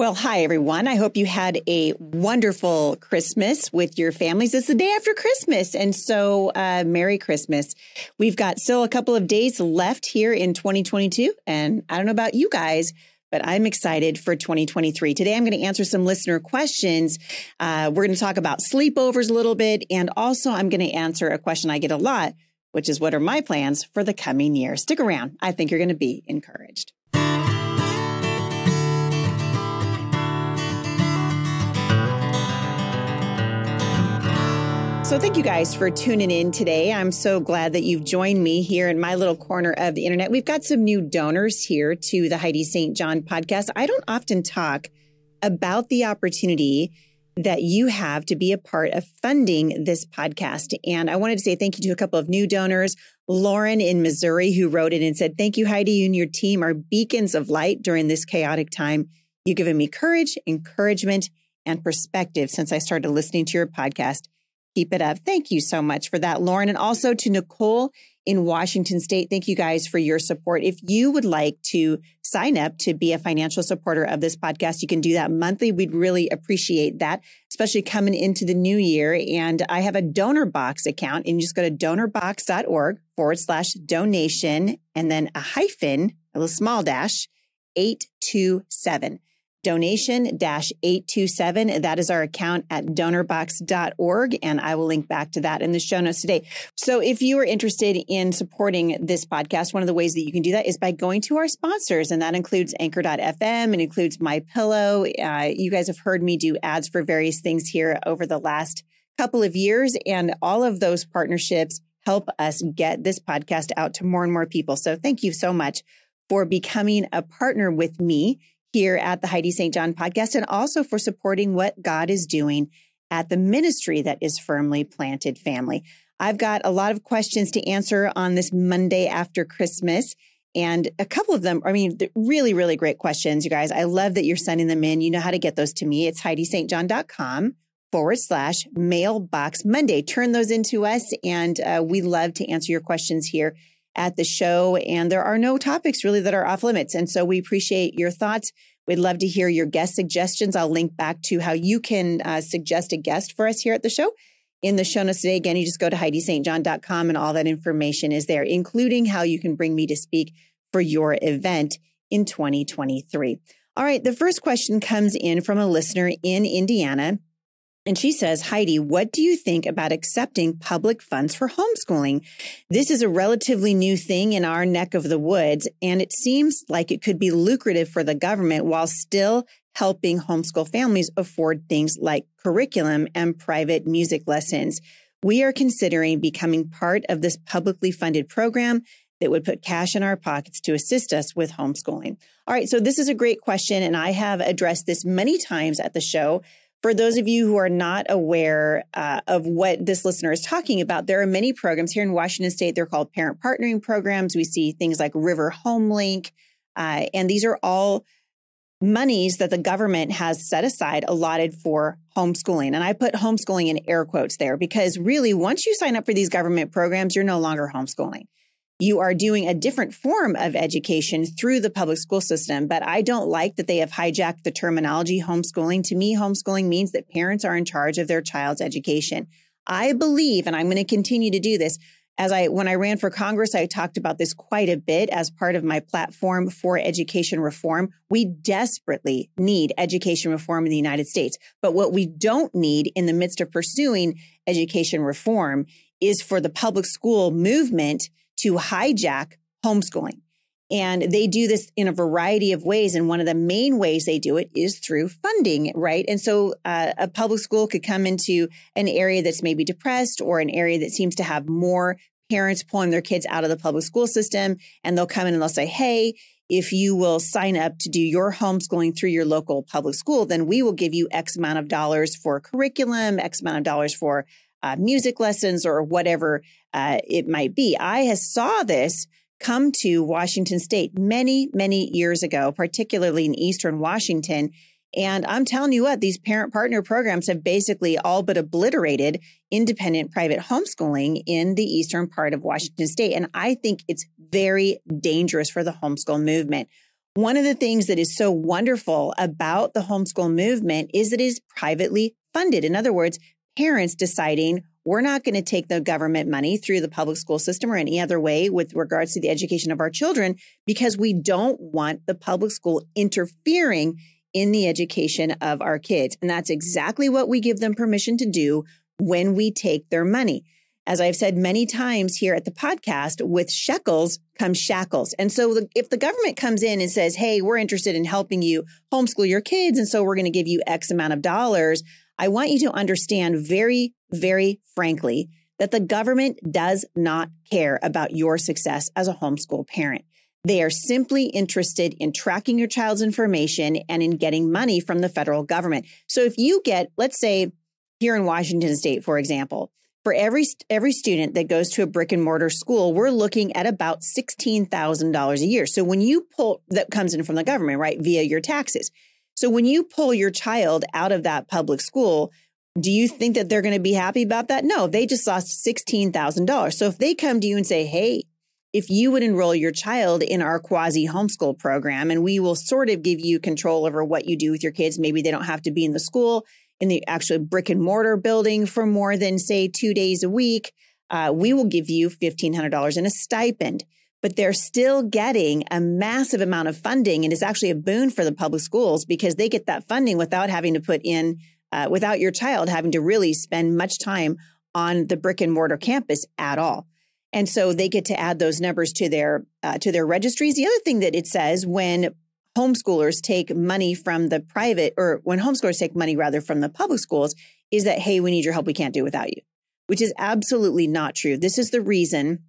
Well, hi, everyone. I hope you had a wonderful Christmas with your families. It's the day after Christmas. And so, uh, Merry Christmas. We've got still a couple of days left here in 2022. And I don't know about you guys, but I'm excited for 2023. Today, I'm going to answer some listener questions. Uh, we're going to talk about sleepovers a little bit. And also, I'm going to answer a question I get a lot, which is what are my plans for the coming year? Stick around. I think you're going to be encouraged. So, thank you guys for tuning in today. I'm so glad that you've joined me here in my little corner of the internet. We've got some new donors here to the Heidi St. John podcast. I don't often talk about the opportunity that you have to be a part of funding this podcast. And I wanted to say thank you to a couple of new donors. Lauren in Missouri, who wrote it and said, Thank you, Heidi. You and your team are beacons of light during this chaotic time. You've given me courage, encouragement, and perspective since I started listening to your podcast. Keep it up. Thank you so much for that, Lauren. And also to Nicole in Washington State. Thank you guys for your support. If you would like to sign up to be a financial supporter of this podcast, you can do that monthly. We'd really appreciate that, especially coming into the new year. And I have a donor box account and you just go to donorbox.org forward slash donation and then a hyphen, a little small dash, 827 donation dash 827. That is our account at donorbox.org. And I will link back to that in the show notes today. So if you are interested in supporting this podcast, one of the ways that you can do that is by going to our sponsors. And that includes anchor.fm and includes my pillow. Uh, you guys have heard me do ads for various things here over the last couple of years. And all of those partnerships help us get this podcast out to more and more people. So thank you so much for becoming a partner with me here at the Heidi St. John podcast and also for supporting what God is doing at the ministry that is firmly planted family. I've got a lot of questions to answer on this Monday after Christmas. And a couple of them, I mean, really, really great questions, you guys. I love that you're sending them in. You know how to get those to me. It's HeidiSt.John.com forward slash mailbox Monday. Turn those into us. And uh, we love to answer your questions here at the show. And there are no topics really that are off limits. And so we appreciate your thoughts. We'd love to hear your guest suggestions. I'll link back to how you can uh, suggest a guest for us here at the show. In the show notes today, again, you just go to HeidiSt.John.com and all that information is there, including how you can bring me to speak for your event in 2023. All right, the first question comes in from a listener in Indiana. And she says, Heidi, what do you think about accepting public funds for homeschooling? This is a relatively new thing in our neck of the woods, and it seems like it could be lucrative for the government while still helping homeschool families afford things like curriculum and private music lessons. We are considering becoming part of this publicly funded program that would put cash in our pockets to assist us with homeschooling. All right, so this is a great question, and I have addressed this many times at the show. For those of you who are not aware uh, of what this listener is talking about, there are many programs here in Washington State. They're called parent partnering programs. We see things like River HomeLink, uh, and these are all monies that the government has set aside allotted for homeschooling. And I put homeschooling in air quotes there because really, once you sign up for these government programs, you're no longer homeschooling you are doing a different form of education through the public school system. But I don't like that they have hijacked the terminology homeschooling. To me, homeschooling means that parents are in charge of their child's education. I believe, and I'm going to continue to do this, as I when I ran for Congress, I talked about this quite a bit as part of my platform for education reform. We desperately need education reform in the United States. But what we don't need in the midst of pursuing education reform is for the public school movement to hijack homeschooling. And they do this in a variety of ways. And one of the main ways they do it is through funding, right? And so uh, a public school could come into an area that's maybe depressed or an area that seems to have more parents pulling their kids out of the public school system. And they'll come in and they'll say, hey, if you will sign up to do your homeschooling through your local public school, then we will give you X amount of dollars for curriculum, X amount of dollars for uh, music lessons or whatever uh, it might be. I saw this come to Washington State many, many years ago, particularly in Eastern Washington. And I'm telling you what, these parent partner programs have basically all but obliterated independent private homeschooling in the eastern part of Washington state. And I think it's very dangerous for the homeschool movement. One of the things that is so wonderful about the homeschool movement is that it is privately funded. In other words, parents deciding we're not going to take the government money through the public school system or any other way with regards to the education of our children because we don't want the public school interfering in the education of our kids. And that's exactly what we give them permission to do when we take their money. As I've said many times here at the podcast, with shekels come shackles. And so if the government comes in and says, Hey, we're interested in helping you homeschool your kids. And so we're going to give you X amount of dollars. I want you to understand very, very frankly that the government does not care about your success as a homeschool parent. They are simply interested in tracking your child's information and in getting money from the federal government. So if you get, let's say here in Washington state, for example, for every every student that goes to a brick and mortar school, we're looking at about $16,000 a year. So when you pull that comes in from the government, right, via your taxes. So when you pull your child out of that public school, do you think that they're going to be happy about that? No, they just lost $16,000. So if they come to you and say, "Hey, if you would enroll your child in our quasi homeschool program and we will sort of give you control over what you do with your kids, maybe they don't have to be in the school in the actual brick and mortar building for more than say two days a week, uh, we will give you $1,500 in a stipend. But they're still getting a massive amount of funding and it's actually a boon for the public schools because they get that funding without having to put in, uh, without your child having to really spend much time on the brick and mortar campus at all. And so they get to add those numbers to their uh, to their registries. The other thing that it says when homeschoolers take money from the private or when homeschoolers take money rather from the public schools is that, hey, we need your help. We can't do without you, which is absolutely not true. This is the reason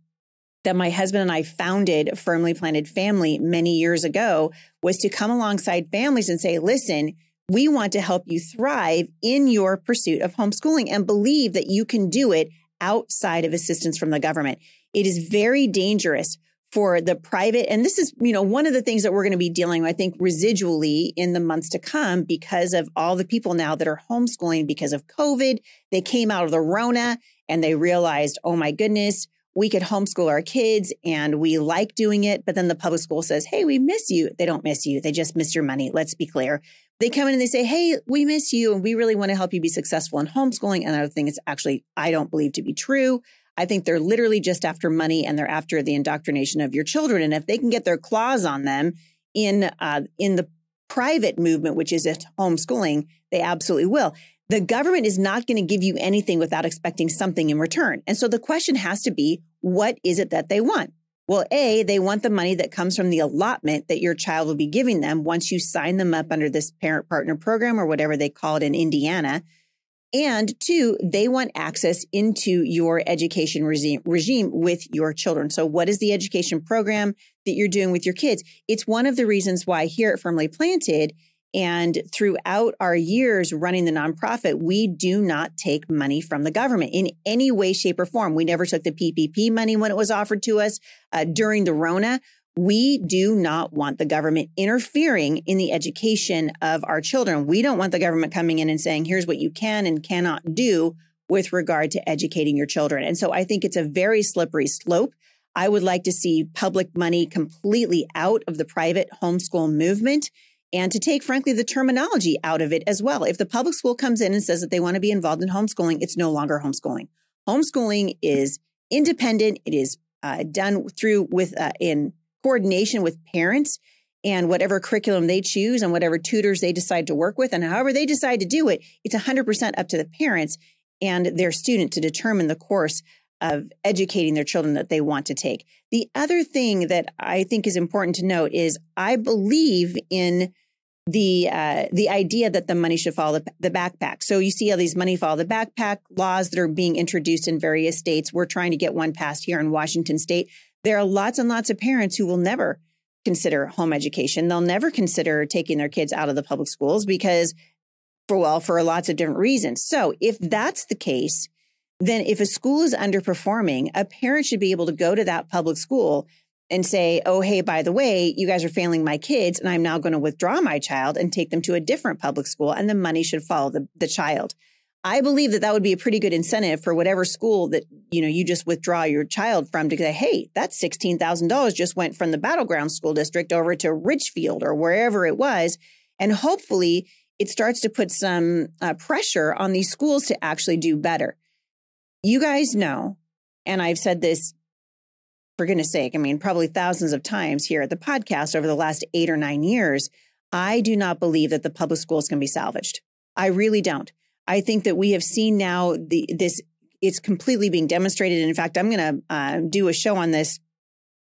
that my husband and I founded Firmly Planted Family many years ago was to come alongside families and say, listen, we want to help you thrive in your pursuit of homeschooling and believe that you can do it outside of assistance from the government. It is very dangerous for the private. And this is, you know, one of the things that we're going to be dealing with, I think, residually in the months to come because of all the people now that are homeschooling because of COVID. They came out of the Rona and they realized, oh my goodness, we could homeschool our kids and we like doing it. But then the public school says, hey, we miss you. They don't miss you. They just miss your money. Let's be clear. They come in and they say, hey, we miss you and we really want to help you be successful in homeschooling. And another thing is actually, I don't believe to be true. I think they're literally just after money and they're after the indoctrination of your children. And if they can get their claws on them in uh, in the private movement, which is at homeschooling, they absolutely will. The government is not going to give you anything without expecting something in return. And so the question has to be, what is it that they want? Well, A, they want the money that comes from the allotment that your child will be giving them once you sign them up under this parent partner program or whatever they call it in Indiana. And two, they want access into your education regime, regime with your children. So what is the education program that you're doing with your kids? It's one of the reasons why here at Firmly Planted and throughout our years running the nonprofit, we do not take money from the government in any way, shape, or form. We never took the PPP money when it was offered to us uh, during the Rona. We do not want the government interfering in the education of our children. We don't want the government coming in and saying, here's what you can and cannot do with regard to educating your children. And so I think it's a very slippery slope. I would like to see public money completely out of the private homeschool movement and to take, frankly, the terminology out of it as well. If the public school comes in and says that they want to be involved in homeschooling, it's no longer homeschooling. Homeschooling is independent. It is uh, done through with uh, in coordination with parents and whatever curriculum they choose and whatever tutors they decide to work with and however they decide to do it, it's 100% up to the parents and their student to determine the course of educating their children that they want to take. The other thing that I think is important to note is I believe in the uh, the idea that the money should follow the, the backpack. So you see all these money follow the backpack laws that are being introduced in various states. We're trying to get one passed here in Washington State there are lots and lots of parents who will never consider home education. They'll never consider taking their kids out of the public schools because, for well, for lots of different reasons. So if that's the case, then if a school is underperforming, a parent should be able to go to that public school and say, oh, hey, by the way, you guys are failing my kids, and I'm now going to withdraw my child and take them to a different public school, and the money should follow the, the child. I believe that that would be a pretty good incentive for whatever school that you know you just withdraw your child from to say, hey, that sixteen thousand dollars just went from the Battle Ground school district over to Ridgefield or wherever it was, and hopefully it starts to put some uh, pressure on these schools to actually do better. You guys know, and I've said this for goodness sake, I mean, probably thousands of times here at the podcast over the last eight or nine years. I do not believe that the public schools can be salvaged. I really don't. I think that we have seen now the this it's completely being demonstrated. And in fact, I'm going to uh, do a show on this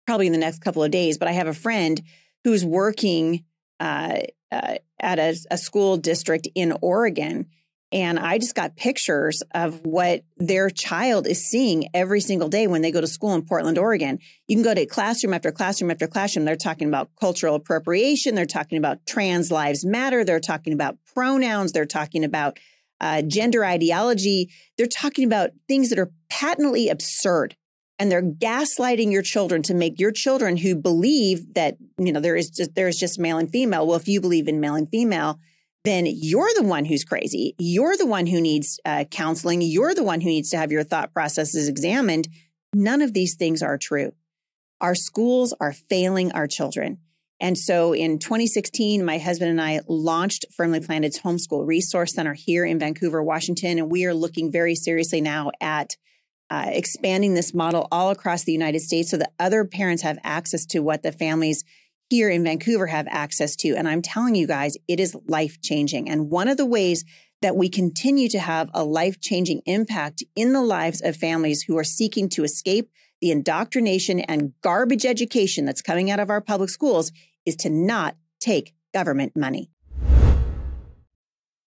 probably in the next couple of days. But I have a friend who's working uh, uh, at a, a school district in Oregon, and I just got pictures of what their child is seeing every single day when they go to school in Portland, Oregon. You can go to classroom after classroom after classroom. They're talking about cultural appropriation. They're talking about trans lives matter. They're talking about pronouns. They're talking about uh, gender ideology. They're talking about things that are patently absurd. And they're gaslighting your children to make your children who believe that, you know, there is just, there is just male and female. Well, if you believe in male and female, then you're the one who's crazy. You're the one who needs uh, counseling. You're the one who needs to have your thought processes examined. None of these things are true. Our schools are failing our children. And so in 2016, my husband and I launched Firmly Planted's Homeschool Resource Center here in Vancouver, Washington. And we are looking very seriously now at uh, expanding this model all across the United States so that other parents have access to what the families here in Vancouver have access to. And I'm telling you guys, it is life changing. And one of the ways that we continue to have a life changing impact in the lives of families who are seeking to escape the indoctrination and garbage education that's coming out of our public schools is to not take government money.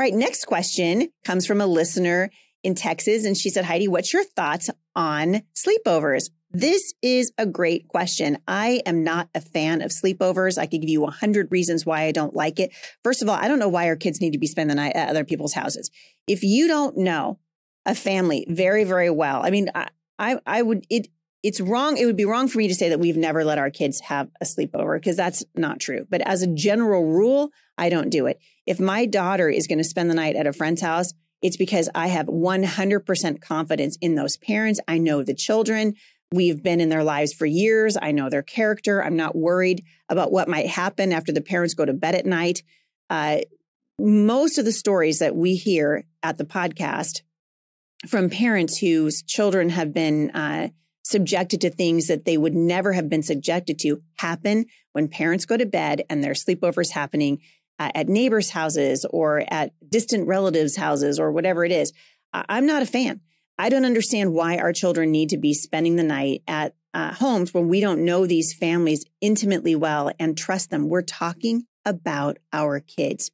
All right, next question comes from a listener in Texas. And she said, Heidi, what's your thoughts on sleepovers? This is a great question. I am not a fan of sleepovers. I could give you a hundred reasons why I don't like it. First of all, I don't know why our kids need to be spending the night at other people's houses. If you don't know a family very, very well, I mean, I, I, I would, it, it's wrong. It would be wrong for me to say that we've never let our kids have a sleepover because that's not true. But as a general rule, I don't do it. If my daughter is going to spend the night at a friend's house, it's because I have 100% confidence in those parents. I know the children. We've been in their lives for years. I know their character. I'm not worried about what might happen after the parents go to bed at night. Uh, most of the stories that we hear at the podcast from parents whose children have been uh, subjected to things that they would never have been subjected to happen when parents go to bed and their sleepovers happening uh, at neighbors' houses or at distant relatives' houses or whatever it is. I'm not a fan. I don't understand why our children need to be spending the night at uh, homes when we don't know these families intimately well and trust them. We're talking about our kids.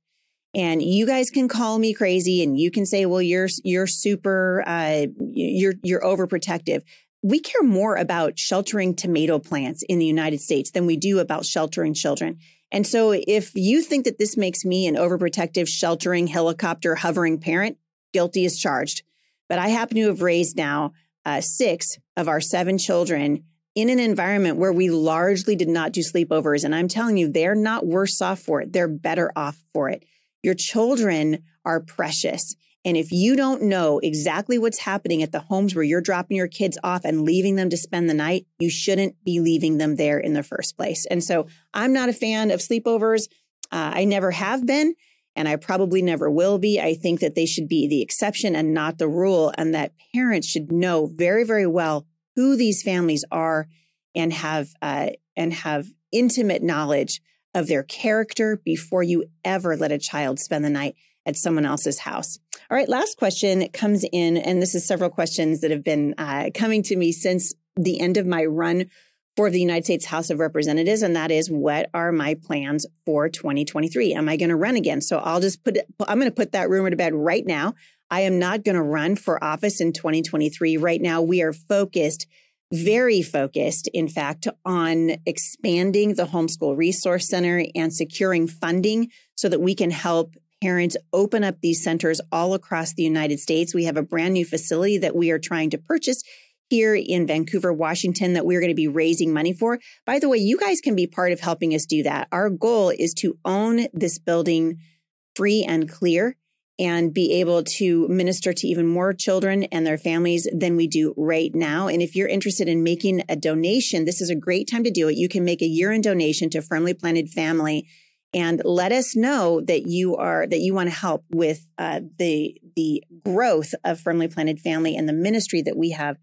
And you guys can call me crazy and you can say, well, you're, you're super, uh, you're, you're overprotective we care more about sheltering tomato plants in the United States than we do about sheltering children. And so if you think that this makes me an overprotective, sheltering, helicopter hovering parent, guilty as charged. But I happen to have raised now uh, six of our seven children in an environment where we largely did not do sleepovers. And I'm telling you, they're not worse off for it. They're better off for it. Your children are precious. And if you don't know exactly what's happening at the homes where you're dropping your kids off and leaving them to spend the night, you shouldn't be leaving them there in the first place. And so I'm not a fan of sleepovers. Uh, I never have been, and I probably never will be. I think that they should be the exception and not the rule, and that parents should know very, very well who these families are and have uh, and have intimate knowledge of their character before you ever let a child spend the night at someone else's house. All right, last question comes in, and this is several questions that have been uh, coming to me since the end of my run for the United States House of Representatives. And that is what are my plans for 2023? Am I going to run again? So I'll just put, I'm going to put that rumor to bed right now. I am not going to run for office in 2023. Right now, we are focused, very focused, in fact, on expanding the Homeschool Resource Center and securing funding so that we can help parents open up these centers all across the United States. We have a brand new facility that we are trying to purchase here in Vancouver, Washington, that we're going to be raising money for. By the way, you guys can be part of helping us do that. Our goal is to own this building free and clear and be able to minister to even more children and their families than we do right now. And if you're interested in making a donation, this is a great time to do it. You can make a year in donation to Firmly Planted Family and let us know that you are that you want to help with uh, the the growth of Firmly Planted Family and the ministry that we have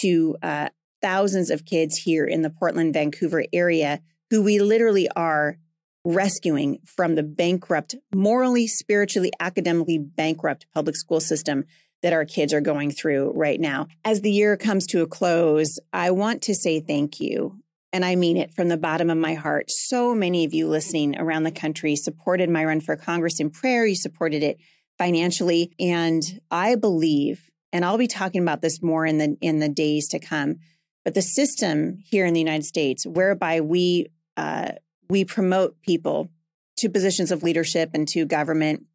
to uh, thousands of kids here in the Portland, Vancouver area who we literally are rescuing from the bankrupt, morally, spiritually, academically bankrupt public school system that our kids are going through right now. As the year comes to a close, I want to say thank you. And I mean it from the bottom of my heart. So many of you listening around the country supported my run for Congress in prayer. You supported it financially. And I believe, and I'll be talking about this more in the, in the days to come, but the system here in the United States, whereby we uh, we promote people to positions of leadership and to government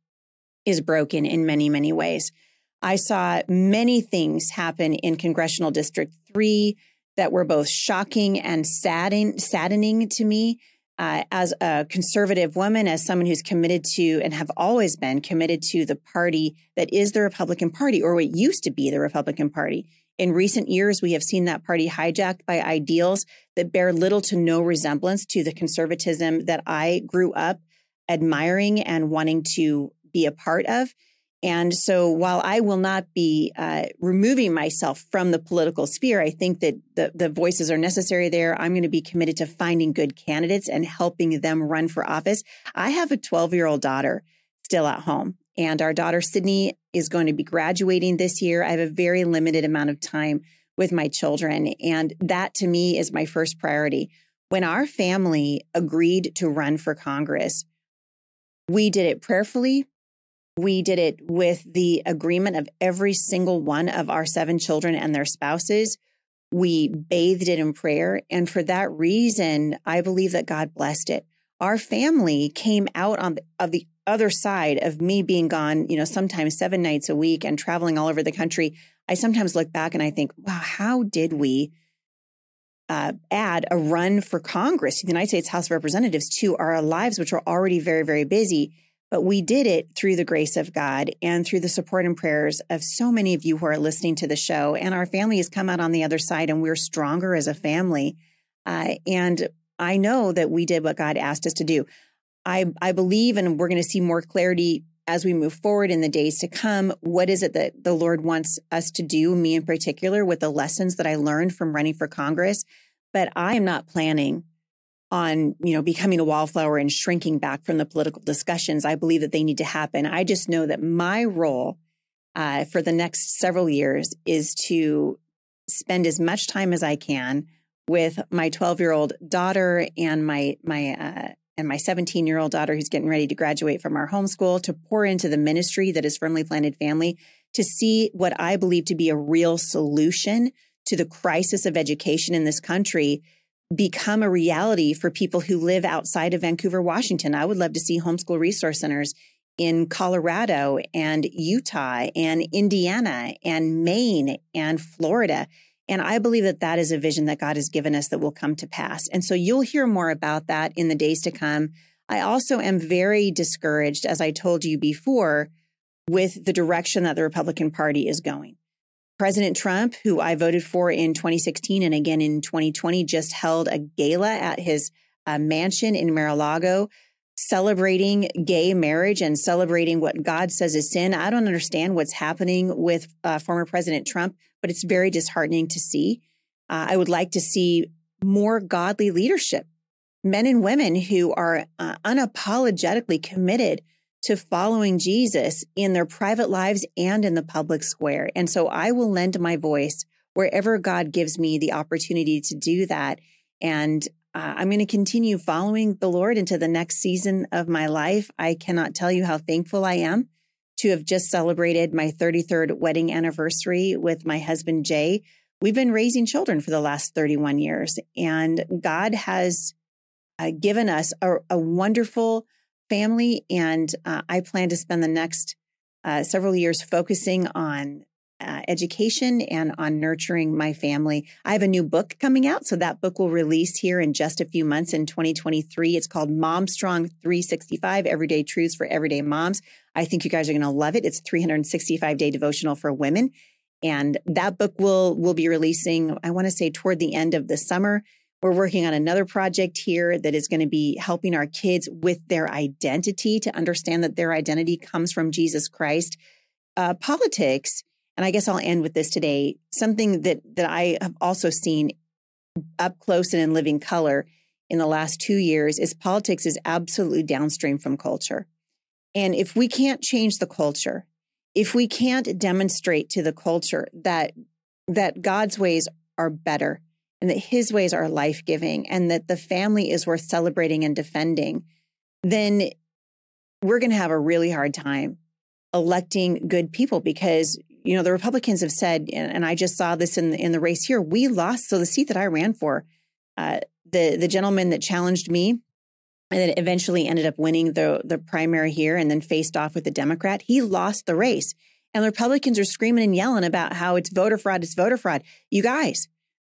is broken in many, many ways. I saw many things happen in Congressional District 3 that were both shocking and sadden, saddening to me. Uh, as a conservative woman, as someone who's committed to and have always been committed to the party that is the Republican Party, or what used to be the Republican Party. In recent years, we have seen that party hijacked by ideals that bear little to no resemblance to the conservatism that I grew up admiring and wanting to be a part of. And so while I will not be uh, removing myself from the political sphere, I think that the, the voices are necessary there. I'm going to be committed to finding good candidates and helping them run for office. I have a 12 year old daughter still at home. And our daughter, Sydney, is going to be graduating this year. I have a very limited amount of time with my children. And that to me is my first priority. When our family agreed to run for Congress, we did it prayerfully. We did it with the agreement of every single one of our seven children and their spouses. We bathed it in prayer. And for that reason, I believe that God blessed it. Our family came out on the, of the other side of me being gone, you know, sometimes seven nights a week and traveling all over the country, I sometimes look back and I think, wow, how did we uh, add a run for Congress, the United States House of Representatives, to our lives, which are already very, very busy? But we did it through the grace of God and through the support and prayers of so many of you who are listening to the show. And our family has come out on the other side and we're stronger as a family. Uh, and I know that we did what God asked us to do. I, I believe, and we're going to see more clarity as we move forward in the days to come. What is it that the Lord wants us to do, me in particular, with the lessons that I learned from running for Congress? But I am not planning on, you know, becoming a wallflower and shrinking back from the political discussions. I believe that they need to happen. I just know that my role uh, for the next several years is to spend as much time as I can with my 12 year old daughter and my my uh, and my 17 year old daughter who's getting ready to graduate from our homeschool to pour into the ministry that is firmly planted family to see what I believe to be a real solution to the crisis of education in this country become a reality for people who live outside of Vancouver, Washington. I would love to see homeschool resource centers in Colorado and Utah and Indiana and Maine and Florida and I believe that that is a vision that God has given us that will come to pass. And so you'll hear more about that in the days to come. I also am very discouraged, as I told you before, with the direction that the Republican Party is going. President Trump, who I voted for in 2016 and again in 2020, just held a gala at his uh, mansion in Mar-a-Lago celebrating gay marriage and celebrating what God says is sin. I don't understand what's happening with uh, former President Trump, but it's very disheartening to see. Uh, I would like to see more godly leadership, men and women who are uh, unapologetically committed to following Jesus in their private lives and in the public square. And so I will lend my voice wherever God gives me the opportunity to do that And uh, I'm going to continue following the Lord into the next season of my life. I cannot tell you how thankful I am to have just celebrated my 33rd wedding anniversary with my husband, Jay. We've been raising children for the last 31 years, and God has uh, given us a, a, wonderful family. And uh, I plan to spend the next uh, several years focusing on uh, education and on nurturing my family. I have a new book coming out. So that book will release here in just a few months in 2023. It's called Mom Strong 365 Everyday Truths for Everyday Moms. I think you guys are going to love it. It's 365 day devotional for women. And that book will, will be releasing, I want to say toward the end of the summer. We're working on another project here that is going to be helping our kids with their identity to understand that their identity comes from Jesus Christ. Uh, politics and I guess I'll end with this today. Something that that I have also seen up close and in living color in the last two years is politics is absolutely downstream from culture. And if we can't change the culture, if we can't demonstrate to the culture that that God's ways are better and that his ways are life-giving and that the family is worth celebrating and defending, then we're going to have a really hard time electing good people because you know, the Republicans have said, and I just saw this in the, in the race here, we lost. So the seat that I ran for, uh, the the gentleman that challenged me, and then eventually ended up winning the the primary here, and then faced off with the Democrat, he lost the race. And the Republicans are screaming and yelling about how it's voter fraud, it's voter fraud. You guys,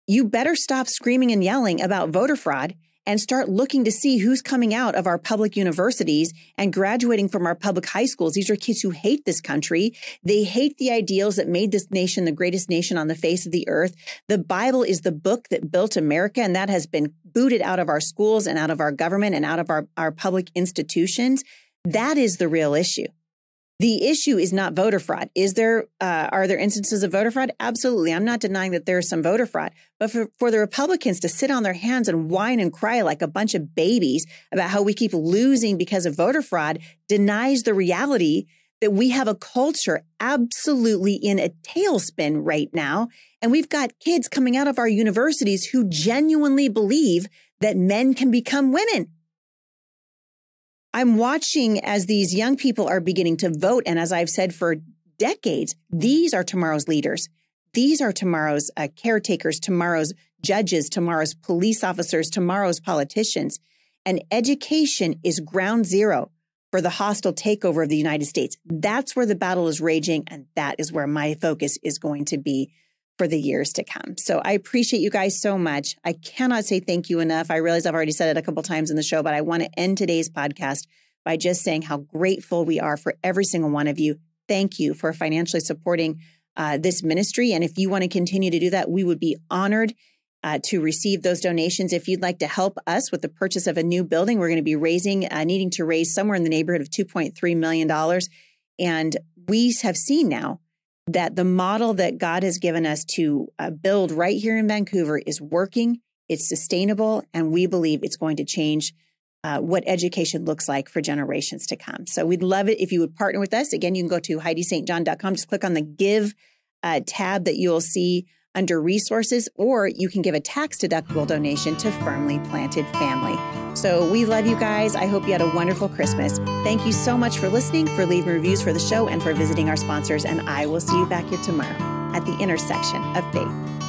you better stop screaming and yelling about voter fraud and start looking to see who's coming out of our public universities and graduating from our public high schools. These are kids who hate this country. They hate the ideals that made this nation the greatest nation on the face of the earth. The Bible is the book that built America, and that has been booted out of our schools and out of our government and out of our, our public institutions. That is the real issue. The issue is not voter fraud. Is there, uh, are there instances of voter fraud? Absolutely. I'm not denying that there is some voter fraud, but for, for the Republicans to sit on their hands and whine and cry like a bunch of babies about how we keep losing because of voter fraud denies the reality that we have a culture absolutely in a tailspin right now. And we've got kids coming out of our universities who genuinely believe that men can become women. I'm watching as these young people are beginning to vote. And as I've said for decades, these are tomorrow's leaders. These are tomorrow's uh, caretakers, tomorrow's judges, tomorrow's police officers, tomorrow's politicians. And education is ground zero for the hostile takeover of the United States. That's where the battle is raging. And that is where my focus is going to be for the years to come. So I appreciate you guys so much. I cannot say thank you enough. I realize I've already said it a couple times in the show, but I want to end today's podcast by just saying how grateful we are for every single one of you. Thank you for financially supporting uh, this ministry. And if you want to continue to do that, we would be honored uh, to receive those donations. If you'd like to help us with the purchase of a new building, we're going to be raising, uh, needing to raise somewhere in the neighborhood of $2.3 million. And we have seen now that the model that God has given us to uh, build right here in Vancouver is working, it's sustainable, and we believe it's going to change uh, what education looks like for generations to come. So we'd love it if you would partner with us. Again, you can go to HeidiSt.John.com, just click on the Give uh, tab that you'll see under resources, or you can give a tax deductible donation to Firmly Planted Family. So we love you guys. I hope you had a wonderful Christmas. Thank you so much for listening, for leaving reviews for the show, and for visiting our sponsors. And I will see you back here tomorrow at the intersection of faith